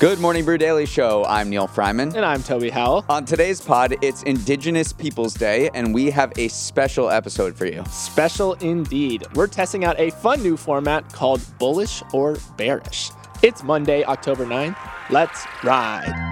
Good morning, Brew Daily Show. I'm Neal Freyman. And I'm Toby Howell. On today's pod, it's Indigenous Peoples Day, and we have a special episode for you. Special indeed. We're testing out a fun new format called Bullish or Bearish. It's Monday, October 9th. Let's ride.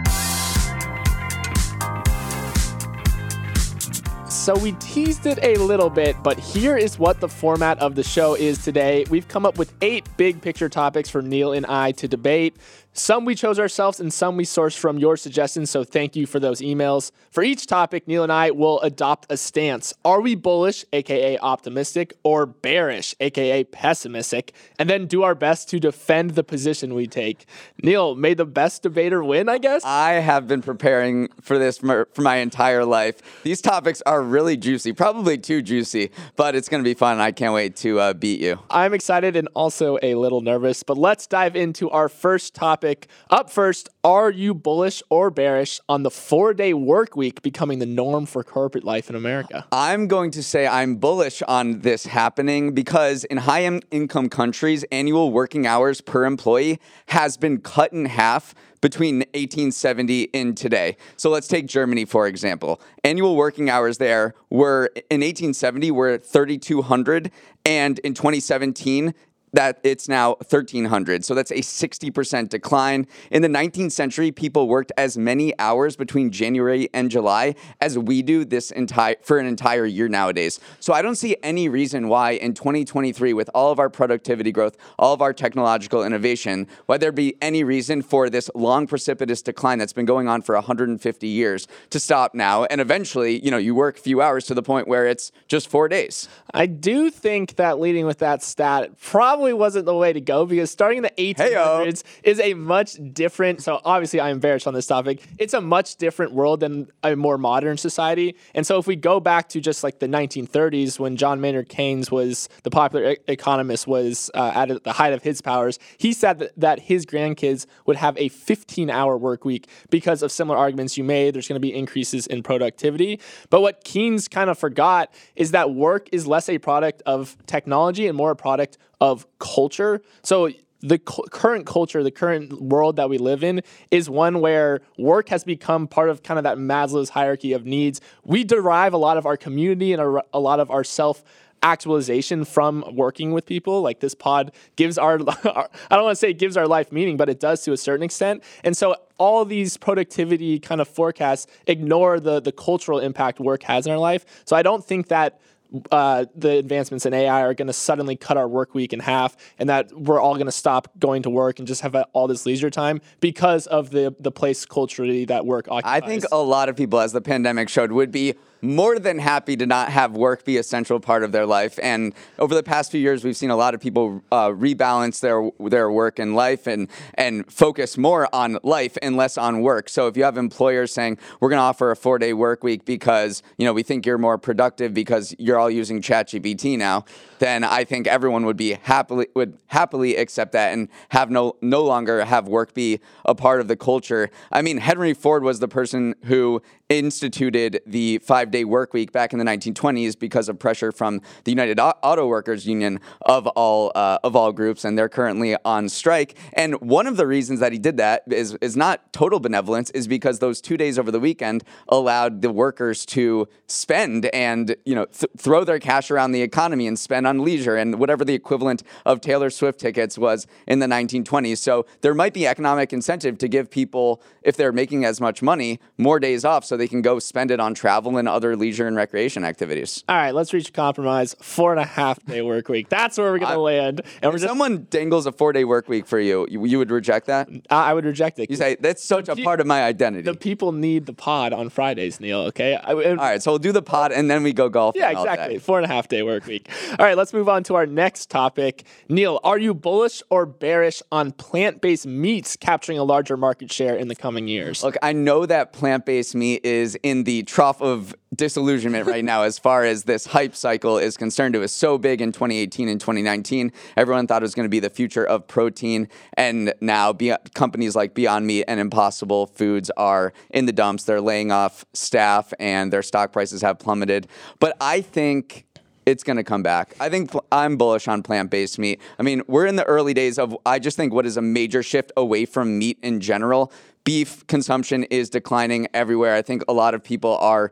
So we teased it a little bit, but here is what the format of the show is today. We've come up with eight big picture topics for Neal and I to debate. Some we chose ourselves and some we sourced from your suggestions, so thank you for those emails. For each topic, Neal and I will adopt a stance. Are we bullish, aka optimistic, or bearish, aka pessimistic, and then do our best to defend the position we take? Neal, may the best debater win, I guess? I have been preparing for this for, my entire life. These topics are really juicy, probably too juicy, but it's going to be fun. I can't wait to uh, beat you. I'm excited and also a little nervous, but let's dive into our first topic topic. Up first, are you bullish or bearish on the four day work week becoming the norm for corporate life in America? I'm going to say I'm bullish on this happening because in high income countries, annual working hours per employee has been cut in half between 1870 and today. So let's take Germany for example. Annual working hours there were in 1870 were 3200 and in 2017 that it's now 1300 so that's a 60% decline. In the 19th century people worked as many hours between january and july as we do this entire for an entire year nowadays. So i don't see any reason why in 2023 with all of our productivity growth all of our technological innovation why there be any reason for this long precipitous decline that's been going on for 150 years to stop now and eventually you know you work a few hours to the point where it's just four days. I do think that leading with that stat probably probably wasn't the way to go because starting in the 1800s Hey-o. is a much different. So obviously, I'm bearish on this topic. It's a much different world than a more modern society. And so if we go back to just like the 1930s when John Maynard Keynes was the popular e- economist was uh, at the height of his powers, he said that, that his grandkids would have a 15-hour work week because of similar arguments you made. There's going to be increases in productivity. But what Keynes kind of forgot is that work is less a product of technology and more a product of culture. So the cu- current culture, the current world that we live in, is one where work has become part of kind of that Maslow's hierarchy of needs. We derive a lot of our community and a, a lot of our self actualization from working with people. Like this pod gives our, our I don't want to say it gives our life meaning, but it does to a certain extent. And so all these productivity kind of forecasts ignore the the cultural impact work has in our life. So I don't think that uh, the advancements in AI are going to suddenly cut our work week in half, and that we're all going to stop going to work and just have all this leisure time because of the the place culturally that work occupies. I think a lot of people, as the pandemic showed, would be more than happy to not have work be a central part of their life. And over the past few years, we've seen a lot of people uh, rebalance their their work and life and and focus more on life and less on work. So if you have employers saying we're going to offer a four day work week because you know we think you're more productive because you're all using ChatGPT now, then I think everyone would be happily would happily accept that and have no no longer have work be a part of the culture. I mean, Henry Ford was the person who instituted the five day work week back in the 1920s because of pressure from the United Auto Workers Union of all uh, of all groups, and they're currently on strike. And one of the reasons that he did that is is not total benevolence, is because those two days over the weekend allowed the workers to spend and you know th- throw their cash around the economy and spend on leisure and whatever the equivalent of Taylor Swift tickets was in the 1920s. So there might be economic incentive to give people, if they're making as much money, more days off so they can go spend it on travel and other leisure and recreation activities. All right, let's reach a compromise. Four and a half day work week. That's where we're going to land. And if just, someone dangles a four day work week for you, you, you would reject that? I would reject it. You say that's such a part of my identity. The people need the pod on Fridays, Neal. Okay. I, All right, so we'll do the pod and then we go golf. Yeah, exactly. Four and a half day work week. All right, let's move on to our next topic. Neal, are you bullish or bearish on plant based meats capturing a larger market share in the coming years? Look, I know that plant based meat is in the trough of disillusionment right now as far as this hype cycle is concerned. It was so big in 2018 and 2019. Everyone thought it was going to be the future of protein. And now be- companies like Beyond Meat and Impossible Foods are in the dumps. They're laying off staff and their stock prices have plummeted. But I think it's going to come back. I think I'm bullish on plant based meat. I mean, we're in the early days of, I just think what is a major shift away from meat in general. Beef consumption is declining everywhere. I think a lot of people are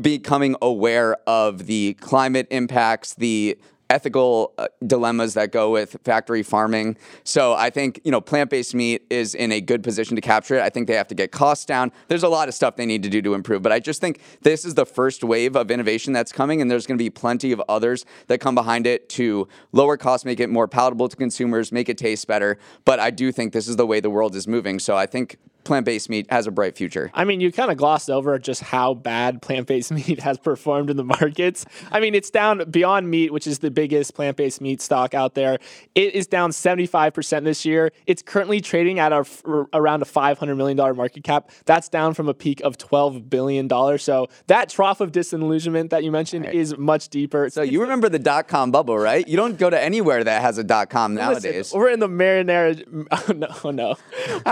becoming aware of the climate impacts, the ethical uh, dilemmas that go with factory farming. So I think, you know, plant-based meat is in a good position to capture it. I think they have to get costs down. There's a lot of stuff they need to do to improve, but I just think this is the first wave of innovation that's coming and there's going to be plenty of others that come behind it to lower costs, make it more palatable to consumers, make it taste better. But I do think this is the way the world is moving. So I think plant-based meat has a bright future. I mean, you kind of glossed over just how bad plant-based meat has performed in the markets. I mean, it's down beyond meat, which is the biggest plant-based meat stock out there. It is down 75% this year. It's currently trading at a, around a $500 million market cap. That's down from a peak of $12 billion. So that trough of disillusionment that you mentioned right. is much deeper. So you remember the dot-com bubble, right? You don't go to anywhere that has a dot-com nowadays. Listen, we're in the marinara, oh no, oh no,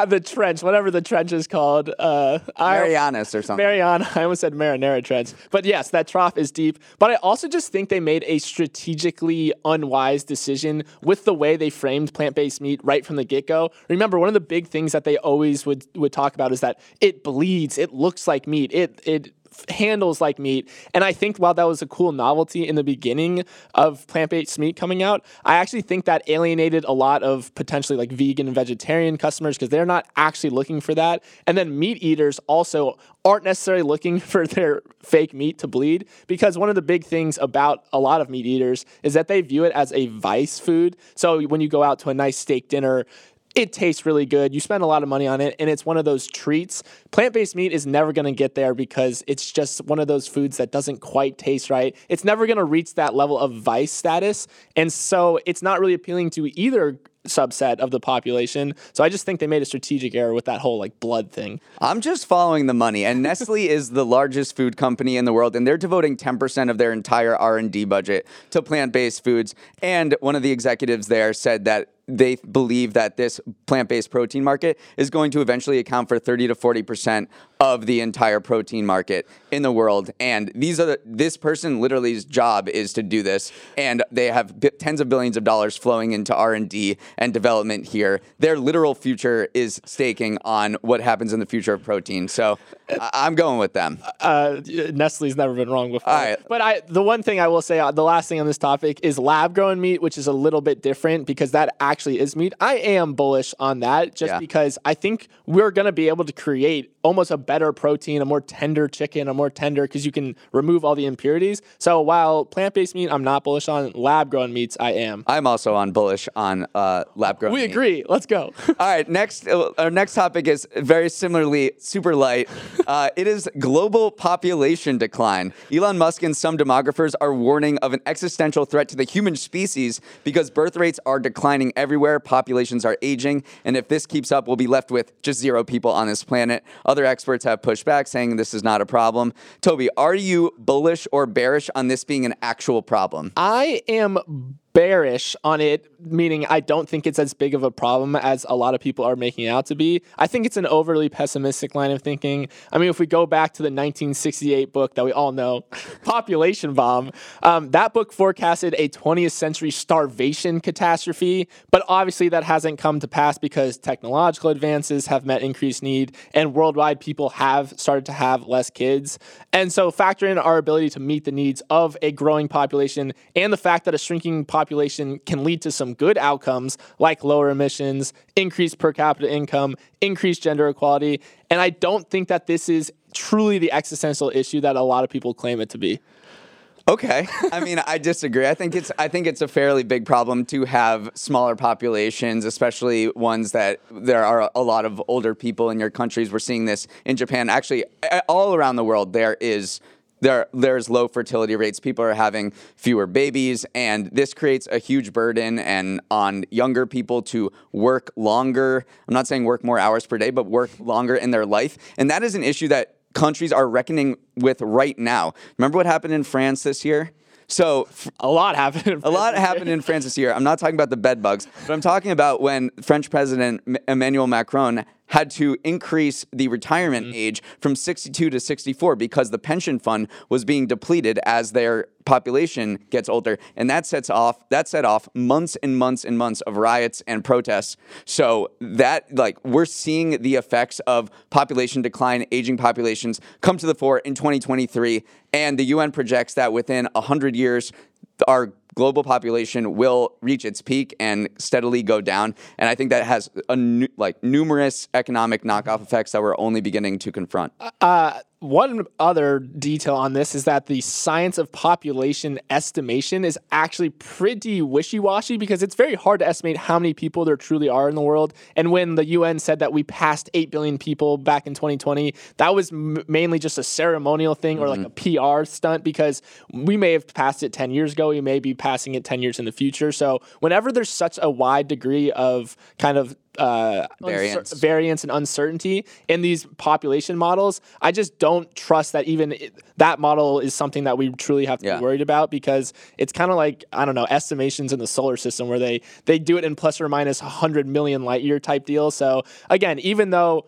the trench, whatever the trench is called. Uh, Marianas or something. Mariana. I almost said Marinara Trench. But yes, that trough is deep. But I also just think they made a strategically unwise decision with the way they framed plant based meat right from the get go. Remember, one of the big things that they always would, would talk about is that it bleeds, it looks like meat, it, it handles like meat. And I think while that was a cool novelty in the beginning of plant based meat coming out, I actually think that alienated a lot of potentially like vegan and vegetarian customers because they're not actually looking for that. And then meat eaters also aren't necessarily looking for their fake meat to bleed because one of the big things about a lot of meat eaters is that they view it as a vice food. So when you go out to a nice steak dinner, it tastes really good. You spend a lot of money on it, and it's one of those treats. Plant based meat is never going to get there because it's just one of those foods that doesn't quite taste right. It's never going to reach that level of vice status. And so it's not really appealing to either subset of the population. So I just think they made a strategic error with that whole like blood thing. I'm just following the money and Nestle is the largest food company in the world and they're devoting 10% of their entire R&D budget to plant-based foods and one of the executives there said that they believe that this plant-based protein market is going to eventually account for 30 to 40 percent of the entire protein market in the world. And these are the, this person literally's job is to do this, and they have b- tens of billions of dollars flowing into R and D and development here. Their literal future is staking on what happens in the future of protein. So I- am going with them. Uh, Nestle's never been wrong before. Right. But I, the one thing I will say, uh, the last thing on this topic is lab grown meat, which is a little bit different because that actually is meat. I am bullish on that just yeah. because I think we're going to be able to create almost a better protein, a more tender chicken, a more tender because you can remove all the impurities. So while plant based meat, I'm not bullish on lab grown meats. I am. I'm also on bullish on uh, lab grown. We meat. agree. Let's go. all right. Next, uh, our next topic is very similarly super light. Uh, it is global population decline. Elon Musk and some demographers are warning of an existential threat to the human species because birth rates are declining everywhere, populations are aging, and if this keeps up, we'll be left with just zero people on this planet. Other experts have pushed back, saying this is not a problem. Toby, are you bullish or bearish on this being an actual problem? I am bearish on it, meaning I don't think it's as big of a problem as a lot of people are making out to be. I think it's an overly pessimistic line of thinking. I mean, if we go back to the 1968 book that we all know, Population Bomb, um, that book forecasted a 20th century starvation catastrophe, but obviously that hasn't come to pass because technological advances have met increased need and worldwide people have started to have less kids. And so factor in our ability to meet the needs of a growing population and the fact that a shrinking population population can lead to some good outcomes like lower emissions, increased per capita income, increased gender equality. And I don't think that this is truly the existential issue that a lot of people claim it to be. Okay. I mean, I disagree. I think it's I think it's a fairly big problem to have smaller populations, especially ones that there are a lot of older people in your countries. We're seeing this in Japan. Actually, all around the world there is there there's low fertility rates. People are having fewer babies, and this creates a huge burden and on younger people to work longer. I'm not saying work more hours per day, but work longer in their life, and that is an issue that countries are reckoning with right now. Remember what happened in France this year? So a lot happened. a lot happened in France this year. I'm not talking about the bed bugs, but I'm talking about when French President Emmanuel Macron had to increase the retirement mm-hmm. age from 62 to 64 because the pension fund was being depleted as their population gets older. And that sets off that set off months and months and months of riots and protests. So that like we're seeing the effects of population decline aging populations come to the fore in 2023 and the UN projects that within 100 years our global population will reach its peak and steadily go down. And I think that has a nu- like numerous economic knockoff effects that we're only beginning to confront. Uh, one other detail on this is that the science of population estimation is actually pretty wishy washy because it's very hard to estimate how many people there truly are in the world. And when the UN said that we passed 8 billion people back in 2020, that was m- mainly just a ceremonial thing or mm-hmm. like a PR stunt because we may have passed it 10 years ago. We may be passing it 10 years in the future. So whenever there's such a wide degree of kind of uh, variance. Uncer- variance and uncertainty in these population models, I just don't trust that even it, that model is something that we truly have to yeah. be worried about because it's kind of like I don't know estimations in the solar system where they they do it in plus or minus 100 million light year type deal. So again, even though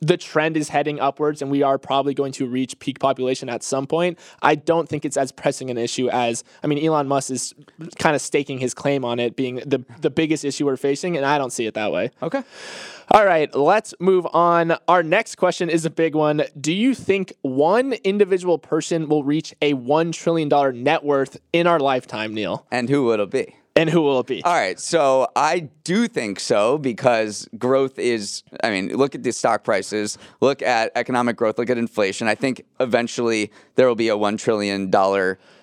the trend is heading upwards and we are probably going to reach peak population at some point. I don't think it's as pressing an issue as I mean Elon Musk is kind of staking his claim on it being the the biggest issue we're facing and I don't see it that way. Okay. All right, let's move on. Our next question is a big one. Do you think one individual person will reach a 1 trillion dollar net worth in our lifetime, Neal? And who would it be? And who will it be? All right. So I do think so because growth is, I mean, look at the stock prices, look at economic growth, look at inflation. I think eventually there will be a $1 trillion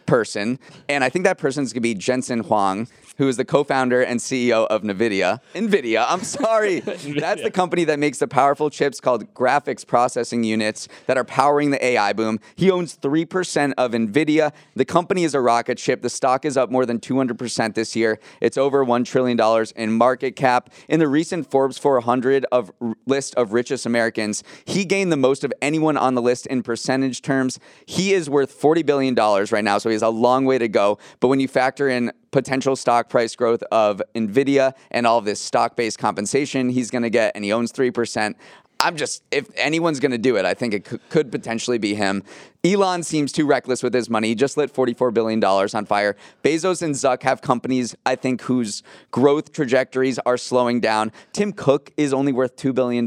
person. And I think that person is going to be Jensen Huang who is the co-founder and CEO of NVIDIA. NVIDIA, I'm sorry. That's the company that makes the powerful chips called graphics processing units that are powering the AI boom. He owns 3% of NVIDIA. The company is a rocket ship. The stock is up more than 200% this year. It's over $1 trillion in market cap. In the recent Forbes 400 of list of richest Americans, he gained the most of anyone on the list in percentage terms. He is worth $40 billion right now, so he has a long way to go. But when you factor in potential stock price growth of Nvidia and all this stock based compensation he's going to get, and he owns 3%. I'm just, if anyone's going to do it, I think it could potentially be him. Elon seems too reckless with his money. He just lit $44 billion on fire. Bezos and Zuck have companies, I think, whose growth trajectories are slowing down. Tim Cook is only worth $2 billion.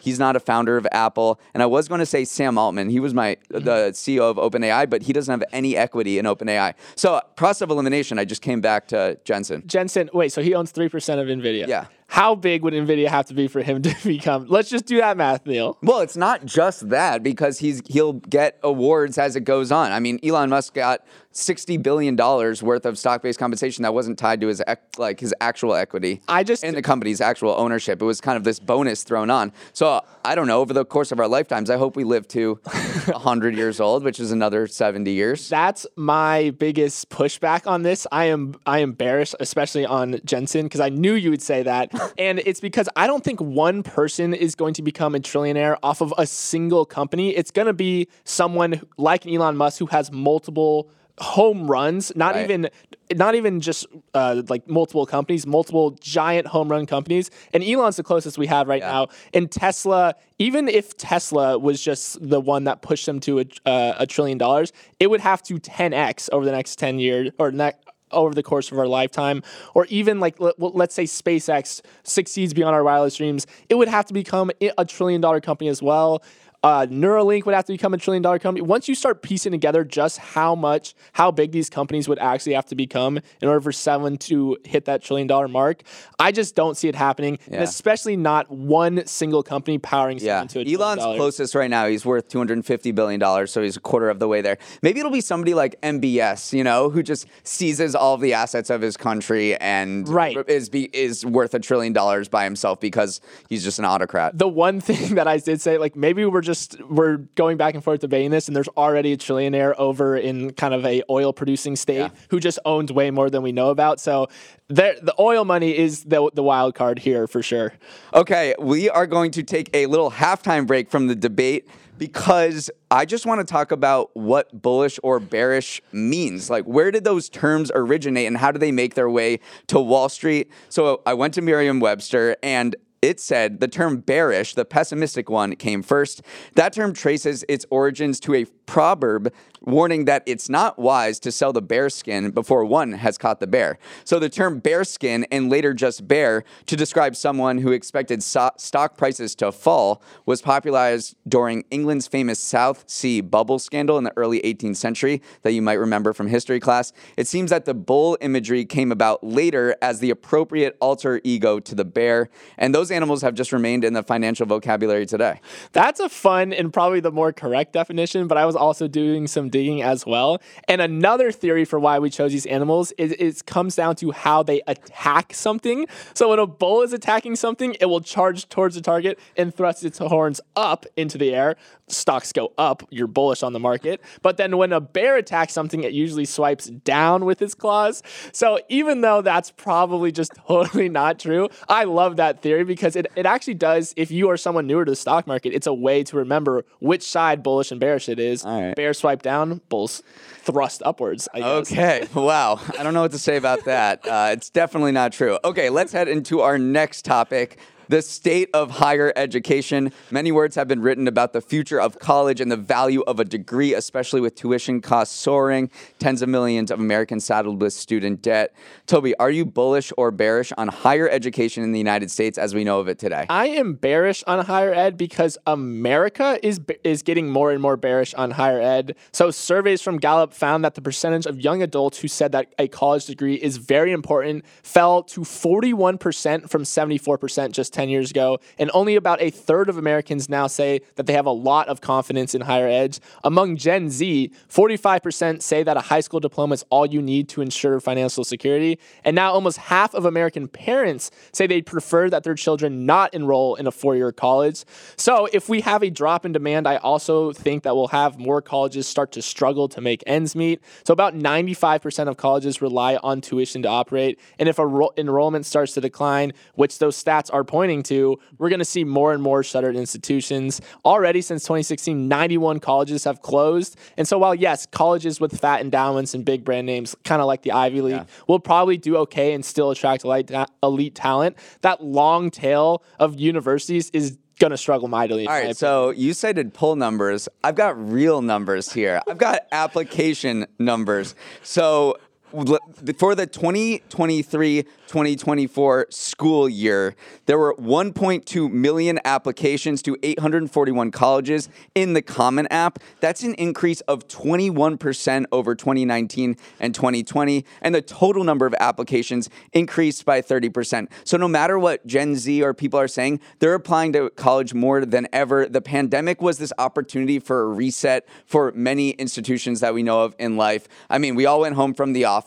He's not a founder of Apple. And I was going to say Sam Altman. He was my the CEO of OpenAI, but he doesn't have any equity in OpenAI. So, process of elimination, I just came back to Jensen. Jensen, wait, so he owns 3% of NVIDIA? Yeah. How big would Nvidia have to be for him to become? Let's just do that math, Neal. Well, it's not just that because he's he'll get awards as it goes on. I mean, Elon Musk got sixty billion dollars worth of stock based compensation that wasn't tied to his like his actual equity. I just in the company's actual ownership. It was kind of this bonus thrown on. So I don't know. Over the course of our lifetimes, I hope we live to hundred years old, which is another seventy years. That's my biggest pushback on this. I am I am bearish, especially on Jensen, because I knew you would say that, and it's because I don't think one person is going to become a trillionaire off of a single company. It's going to be someone like Elon Musk who has multiple home runs, not right. even not even just uh, like multiple companies, multiple giant home run companies. And Elon's the closest we have right yeah. now. And Tesla, even if Tesla was just the one that pushed them to a, uh, a trillion dollars, it would have to 10x over the next 10 years or ne- over the course of our lifetime, or even like let, us say SpaceX succeeds beyond our wildest dreams, it would have to become a trillion dollar company as well Uh, Neuralink would have to become a trillion dollar company. Once you start piecing together just how much, how big these companies would actually have to become in order for seven to hit that trillion dollar mark, I just don't see it happening, yeah. and especially not one single company powering yeah. into a Elon's closest right now. He's worth two hundred and fifty billion dollars, so he's a quarter of the way there. Maybe it'll be somebody like MBS, you know, who just seizes all of the assets of his country and right. is be, is worth a trillion dollars by himself because he's just an autocrat. The one thing that I did say, like maybe we're just we're going back and forth debating this, and there's already a trillionaire over in kind of a oil producing state yeah. who just owns way more than we know about. So the oil money is the the wild card here for sure. Okay, we are going to take a little halftime break from the debate because I just want to talk about what bullish or bearish means. Like, where did those terms originate and how do they make their way to Wall Street? So I went to Merriam Webster and it said the term bearish, the pessimistic one, came first. That term traces its origins to a proverb warning that it's not wise to sell the bear skin before one has caught the bear. So the term bear skin and later just bear to describe someone who expected so- stock prices to fall was popularized during England's famous South Sea bubble scandal in the early 18th century that you might remember from history class. It seems that the bull imagery came about later as the appropriate alter ego to the bear, and those animals have just remained in the financial vocabulary today. That's a fun and probably the more correct definition, but I was also doing some digging as well. And another theory for why we chose these animals is it comes down to how they attack something. So when a bull is attacking something, it will charge towards the target and thrust its horns up into the air. Stocks go up, you're bullish on the market. But then when a bear attacks something, it usually swipes down with its claws. So even though that's probably just totally not true, I love that theory because it, it actually does, if you are someone newer to the stock market, it's a way to remember which side bullish and bearish it is right. Bear swipe down, bulls thrust upwards. Okay. wow. I don't know what to say about that. Uh, it's definitely not true. Okay, let's head into our next topic the state of higher education. Many words have been written about the future of college and the value of a degree, especially with tuition costs soaring, tens of millions of Americans saddled with student debt. Toby, are you bullish or bearish on higher education in the United States as we know of it today? I am bearish on higher ed because America is is getting more and more bearish on higher ed. So surveys from Gallup found that the percentage of young adults who said that a college degree is very important fell to 41% from 74% just 10 years ago, and only about a third of Americans now say that they have a lot of confidence in higher ed. Among Gen Z, 45% say that a high school diploma is all you need to ensure financial security, and now almost half of American parents say they'd prefer that their children not enroll in a four year college. So, if we have a drop in demand, I also think that we'll have more colleges start to struggle to make ends meet. So, about 95% of colleges rely on tuition to operate, and if enrollment starts to decline, which those stats are pointing pointing to, we're going to see more and more shuttered institutions. Already since 2016, 91 colleges have closed. And so while, yes, colleges with fat endowments and big brand names, kind of like the Ivy League, yeah. will probably do okay and still attract elite, elite talent, that long tail of universities is going to struggle mightily. All right, so you cited poll numbers. I've got real numbers here. I've got application numbers. So for the 2023 2024 school year, there were 1.2 million applications to 841 colleges in the Common App. That's an increase of 21% over 2019 and 2020. And the total number of applications increased by 30%. So no matter what Gen Z or people are saying, they're applying to college more than ever. The pandemic was this opportunity for a reset for many institutions that we know of in life. I mean, we all went home from the office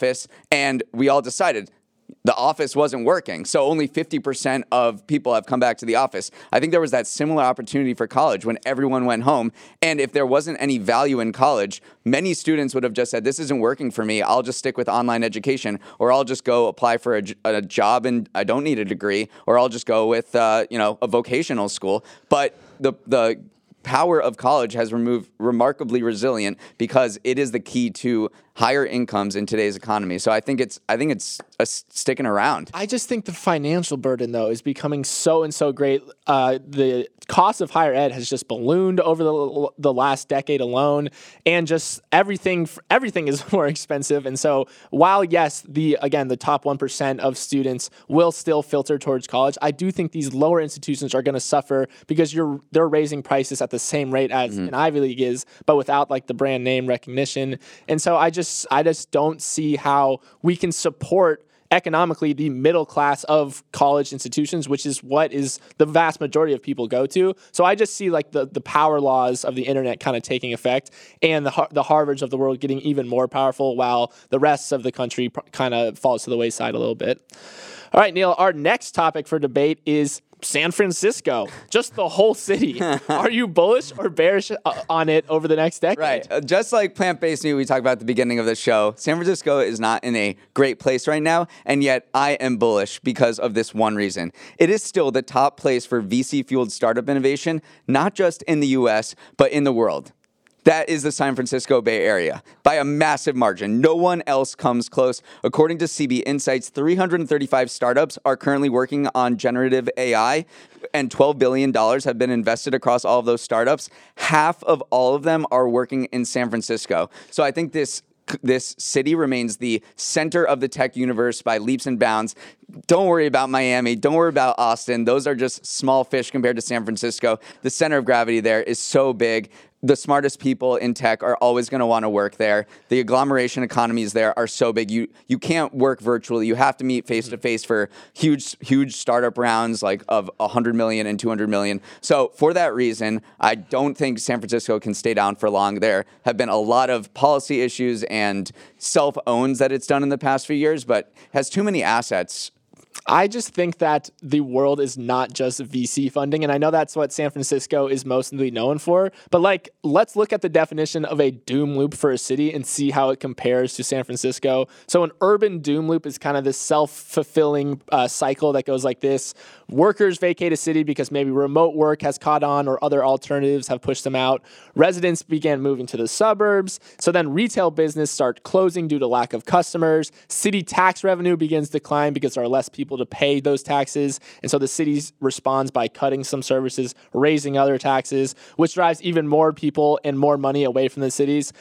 and we all decided the office wasn't working. So only 50% of people have come back to the office. I think there was that similar opportunity for college when everyone went home. And if there wasn't any value in college, many students would have just said, This isn't working for me. I'll just stick with online education, or I'll just go apply for a, a job and I don't need a degree, or I'll just go with, uh, you know, a vocational school. But the, the power of college has removed remarkably resilient because it is the key to higher incomes in today's economy. So I think it's I think it's sticking around. I just think the financial burden though is becoming so and so great. Uh, the cost of higher ed has just ballooned over the, the last decade alone, and just everything everything is more expensive. And so while yes, the again the top one percent of students will still filter towards college, I do think these lower institutions are going to suffer because you're they're raising prices at the same rate as mm-hmm. an Ivy League is, but without like the brand name recognition. And so I just I just don't see how we can support economically the middle class of college institutions, which is what is the vast majority of people go to. So I just see like the, the power laws of the internet kind of taking effect and the, the Harvards of the world getting even more powerful while the rest of the country kind of falls to the wayside a little bit. All right, Neal, our next topic for debate is San Francisco, just the whole city. Are you bullish or bearish uh, on it over the next decade? Right. Uh, just like plant based meat we talked about at the beginning of the show, San Francisco is not in a great place right now, and yet I am bullish because of this one reason. It is still the top place for VC fueled startup innovation, not just in the US, but in the world. That is the San Francisco Bay Area by a massive margin. No one else comes close. According to CB Insights, 335 startups are currently working on generative AI, and $12 billion have been invested across all of those startups. Half of all of them are working in San Francisco. So I think this this city remains the center of the tech universe by leaps and bounds. Don't worry about Miami. Don't worry about Austin. Those are just small fish compared to San Francisco. The center of gravity there is so big the smartest people in tech are always going to want to work there. The agglomeration economies there are so big. You you can't work virtually. You have to meet face to face for huge huge startup rounds like of 100 million and 200 million. So for that reason, I don't think San Francisco can stay down for long. There have been a lot of policy issues and self owns that it's done in the past few years, but has too many assets I just think that the world is not just VC funding. And I know that's what San Francisco is mostly known for. But like, let's look at the definition of a doom loop for a city and see how it compares to San Francisco. So, an urban doom loop is kind of this self fulfilling uh, cycle that goes like this Workers vacate a city because maybe remote work has caught on or other alternatives have pushed them out. Residents began moving to the suburbs. So then retail business start closing due to lack of customers. City tax revenue begins to decline because there are less people to pay those taxes. And so the city responds by cutting some services, raising other taxes, which drives even more people and more money away from the cities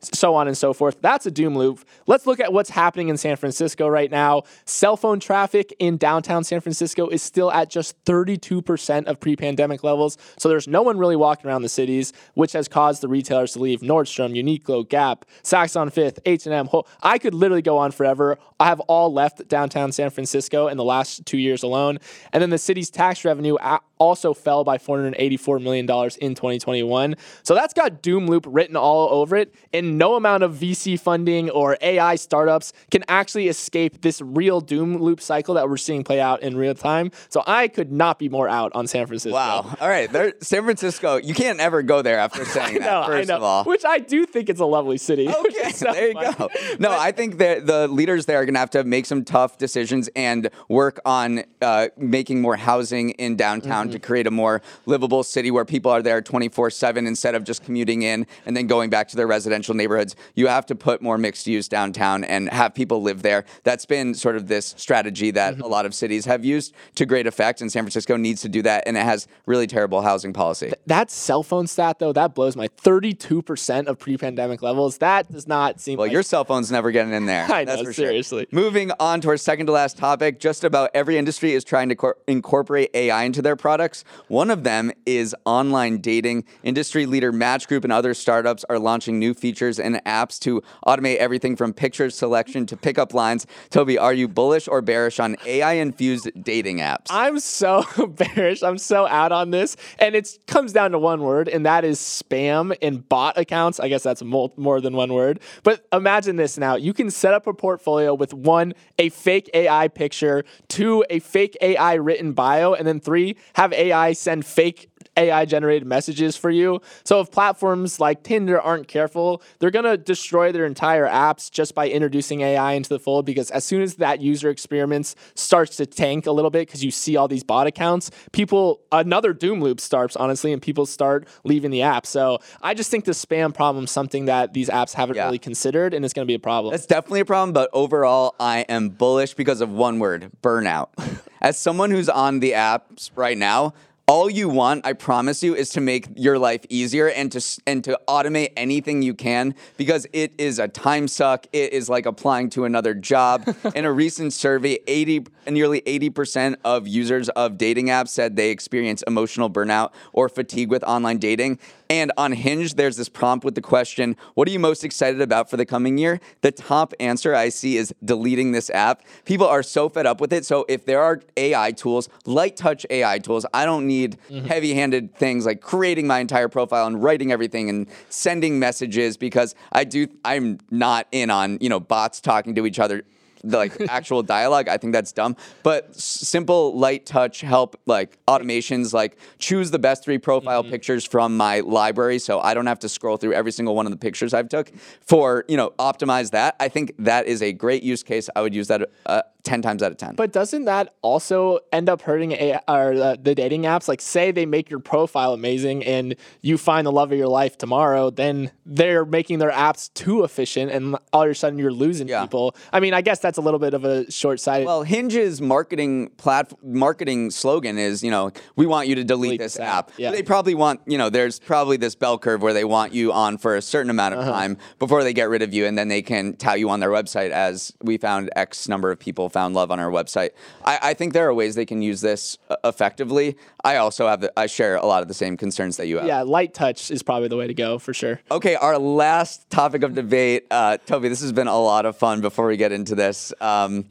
so on and so forth. That's a doom loop. Let's look at what's happening in San Francisco right now. Cell phone traffic in downtown San Francisco is still at just 32% of pre pandemic levels. So there's no one really walking around the cities, which has caused the retailers to leave Nordstrom, Uniqlo, Gap, Saks on Fifth, H&M. I could literally go on forever. I have all left downtown San Francisco in the last two years alone. And then the city's tax revenue uh, also fell by $484 million in 2021. So that's got doom loop written all over it. And no amount of VC funding or AI startups can actually escape this real doom loop cycle that we're seeing play out in real time. So I could not be more out on San Francisco. Wow. All right. There, San Francisco, you can't ever go there after saying know, that, first of all. Which I do think it's a lovely city. Okay. There you go. No, but, I think that the leaders there are going to have to make some tough decisions and work on uh, making more housing in downtown mm-hmm. to create a more livable city where people are there 24 7 instead of just commuting in and then going back to their residential neighborhoods. You have to put more mixed use downtown and have people live there. That's been sort of this strategy that mm-hmm. a lot of cities have used to great effect, and San Francisco needs to do that, and it has really terrible housing policy. Th- that cell phone stat, though, that blows my 32% of pre pandemic levels. That does not seem well, like... your cell phone's never getting in there. I know, seriously. Sure. Moving on to our second to last topic, just about every industry is trying to cor- incorporate AI into their products. One of them is online dating. Industry leader Match Group and other startups are launching new features and apps to automate everything from picture selection to pickup lines. Toby, are you bullish or bearish on AI infused dating apps? I'm so bearish. I'm so out on this. And it comes down to one word, and that is spam and bot accounts. I guess that's more than one word. But imagine this now you can set up a portfolio with one, a fake AI picture, two, a fake AI written bio, and then three, have AI send fake AI generated messages for you. So if platforms like Tinder aren't careful, they're going to destroy their entire apps just by introducing AI into the fold because as soon as that user experience starts to tank a little bit because you see all these bot accounts, people another doom loop starts honestly and people start leaving the app. So I just think the spam problem is something that these apps haven't yeah. really considered and it's going to be a problem. That's definitely a problem, but overall I am bullish because of one word, burnout. As someone who's on the apps right now, all you want, I promise you, is to make your life easier and to and to automate anything you can because it is a time suck. It is like applying to another job. In a recent survey, 80 nearly 80% of users of dating apps said they experience emotional burnout or fatigue with online dating. And on Hinge, there's this prompt with the question, What are you most excited about for the coming year? The top answer I see is deleting this app. People are so fed up with it. So if there are AI tools, light touch AI tools, I don't need mm-hmm. heavy handed things like creating my entire profile and writing everything and sending messages because I do, I'm not in on, you know, bots talking to each other the like actual dialogue. I think that's dumb. But simple light touch help like automations like choose the best three profile mm-hmm. pictures from my library so I don't have to scroll through every single one of the pictures I've took for, you know, optimize that. I think that is a great use case. I would use that uh, 10 times out of 10. But doesn't that also end up hurting a, or, uh, the dating apps? Like, say they make your profile amazing and you find the love of your life tomorrow, then they're making their apps too efficient and all of a sudden you're losing yeah. people. I mean, I guess that's a little bit of a short sighted. Well, Hinge's marketing plat- marketing slogan is, you know, we want you to delete, delete this app. Yeah. They probably want, you know, there's probably this bell curve where they want you on for a certain amount of uh-huh. time before they get rid of you and then they can tout you on their website as we found X number of people found love on our website. I, I think there are ways they can use this uh, effectively. I also have, the, I share a lot of the same concerns that you have. Yeah, light touch is probably the way to go for sure. Okay, our last topic of debate, uh, Toby. This has been a lot of fun. Before we get into this. Um,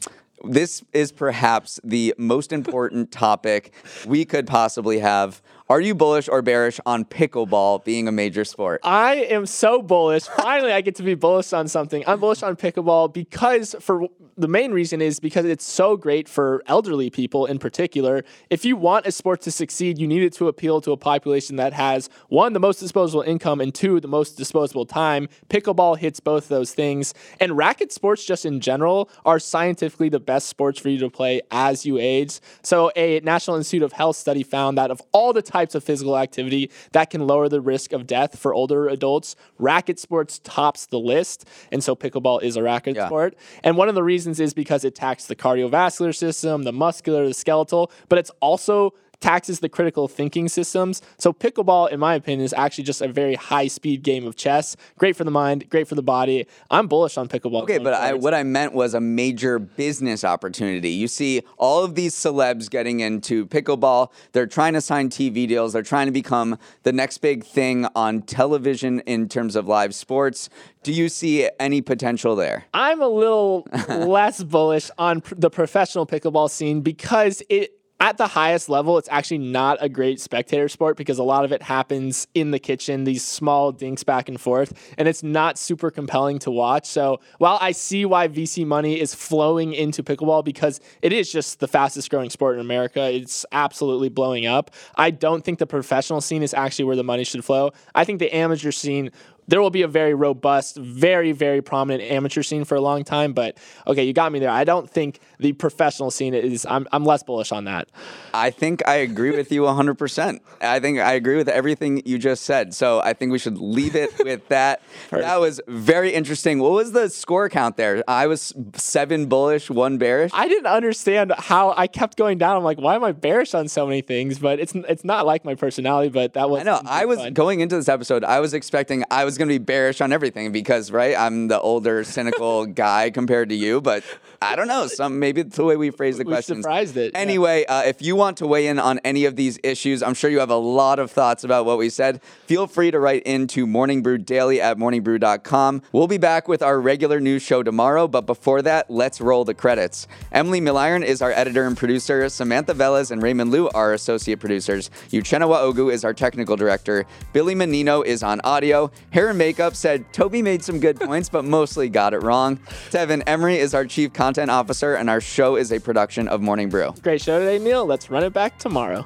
this is perhaps the most important topic we could possibly have are you bullish or bearish on pickleball being a major sport? I am so bullish. Finally, I get to be bullish on something. I'm bullish on pickleball because for the main reason is because it's so great for elderly people in particular. If you want a sport to succeed, you need it to appeal to a population that has one, the most disposable income, and two, the most disposable time. Pickleball hits both those things. And racket sports, just in general, are scientifically the best sports for you to play as you age. So, a National Institute of Health study found that of all the types of physical activity that can lower the risk of death for older adults. Racket sports tops the list, and so pickleball is a racket yeah. sport. And one of the reasons is because it attacks the cardiovascular system, the muscular, the skeletal, but it's also taxes the critical thinking systems. So pickleball, in my opinion, is actually just a very high speed game of chess. Great for the mind, great for the body. I'm bullish on pickleball. Okay, but I, what I meant was a major business opportunity. You see all of these celebs getting into pickleball. They're trying to sign TV deals. They're trying to become the next big thing on television in terms of live sports. Do you see any potential there? I'm a little less bullish on pr- the professional pickleball scene because it at the highest level, it's actually not a great spectator sport because a lot of it happens in the kitchen, these small dinks back and forth, and it's not super compelling to watch. So while I see why VC money is flowing into pickleball because it is just the fastest growing sport in America, it's absolutely blowing up. I don't think the professional scene is actually where the money should flow. I think the amateur scene there will be a very robust, very, very prominent amateur scene for a long time. But okay, you got me there. I don't think the professional scene is, I'm, I'm less bullish on that. I think I agree with you 100%. I think I agree with everything you just said. So I think we should leave it with that. that was very interesting. What was the score count there? I was seven bullish, one bearish. I didn't understand how I kept going down. I'm like, why am I bearish on so many things? But it's it's not like my personality, but that was. I know. I was fun. going into this episode, I was expecting, I was going to be bearish on everything because, right, I'm the older, cynical guy compared to you. But I don't know. Some maybe it's the way we phrase the we questions. Surprised it. Anyway, yeah. uh, if you want to weigh in on any of these issues, I'm sure you have a lot of thoughts about what we said. Feel free to write into Morning Brew Daily at morningbrew.com. We'll be back with our regular news show tomorrow, but before that, let's roll the credits. Emily Milliron is our editor and producer. Samantha Velez and Raymond Liu are associate producers. Uchenna Ogu is our technical director. Billy Menino is on audio. Makeup said Toby made some good points, but mostly got it wrong. Tevin Emery is our chief content officer, and our show is a production of Morning Brew. Great show today, Neal. Let's run it back tomorrow.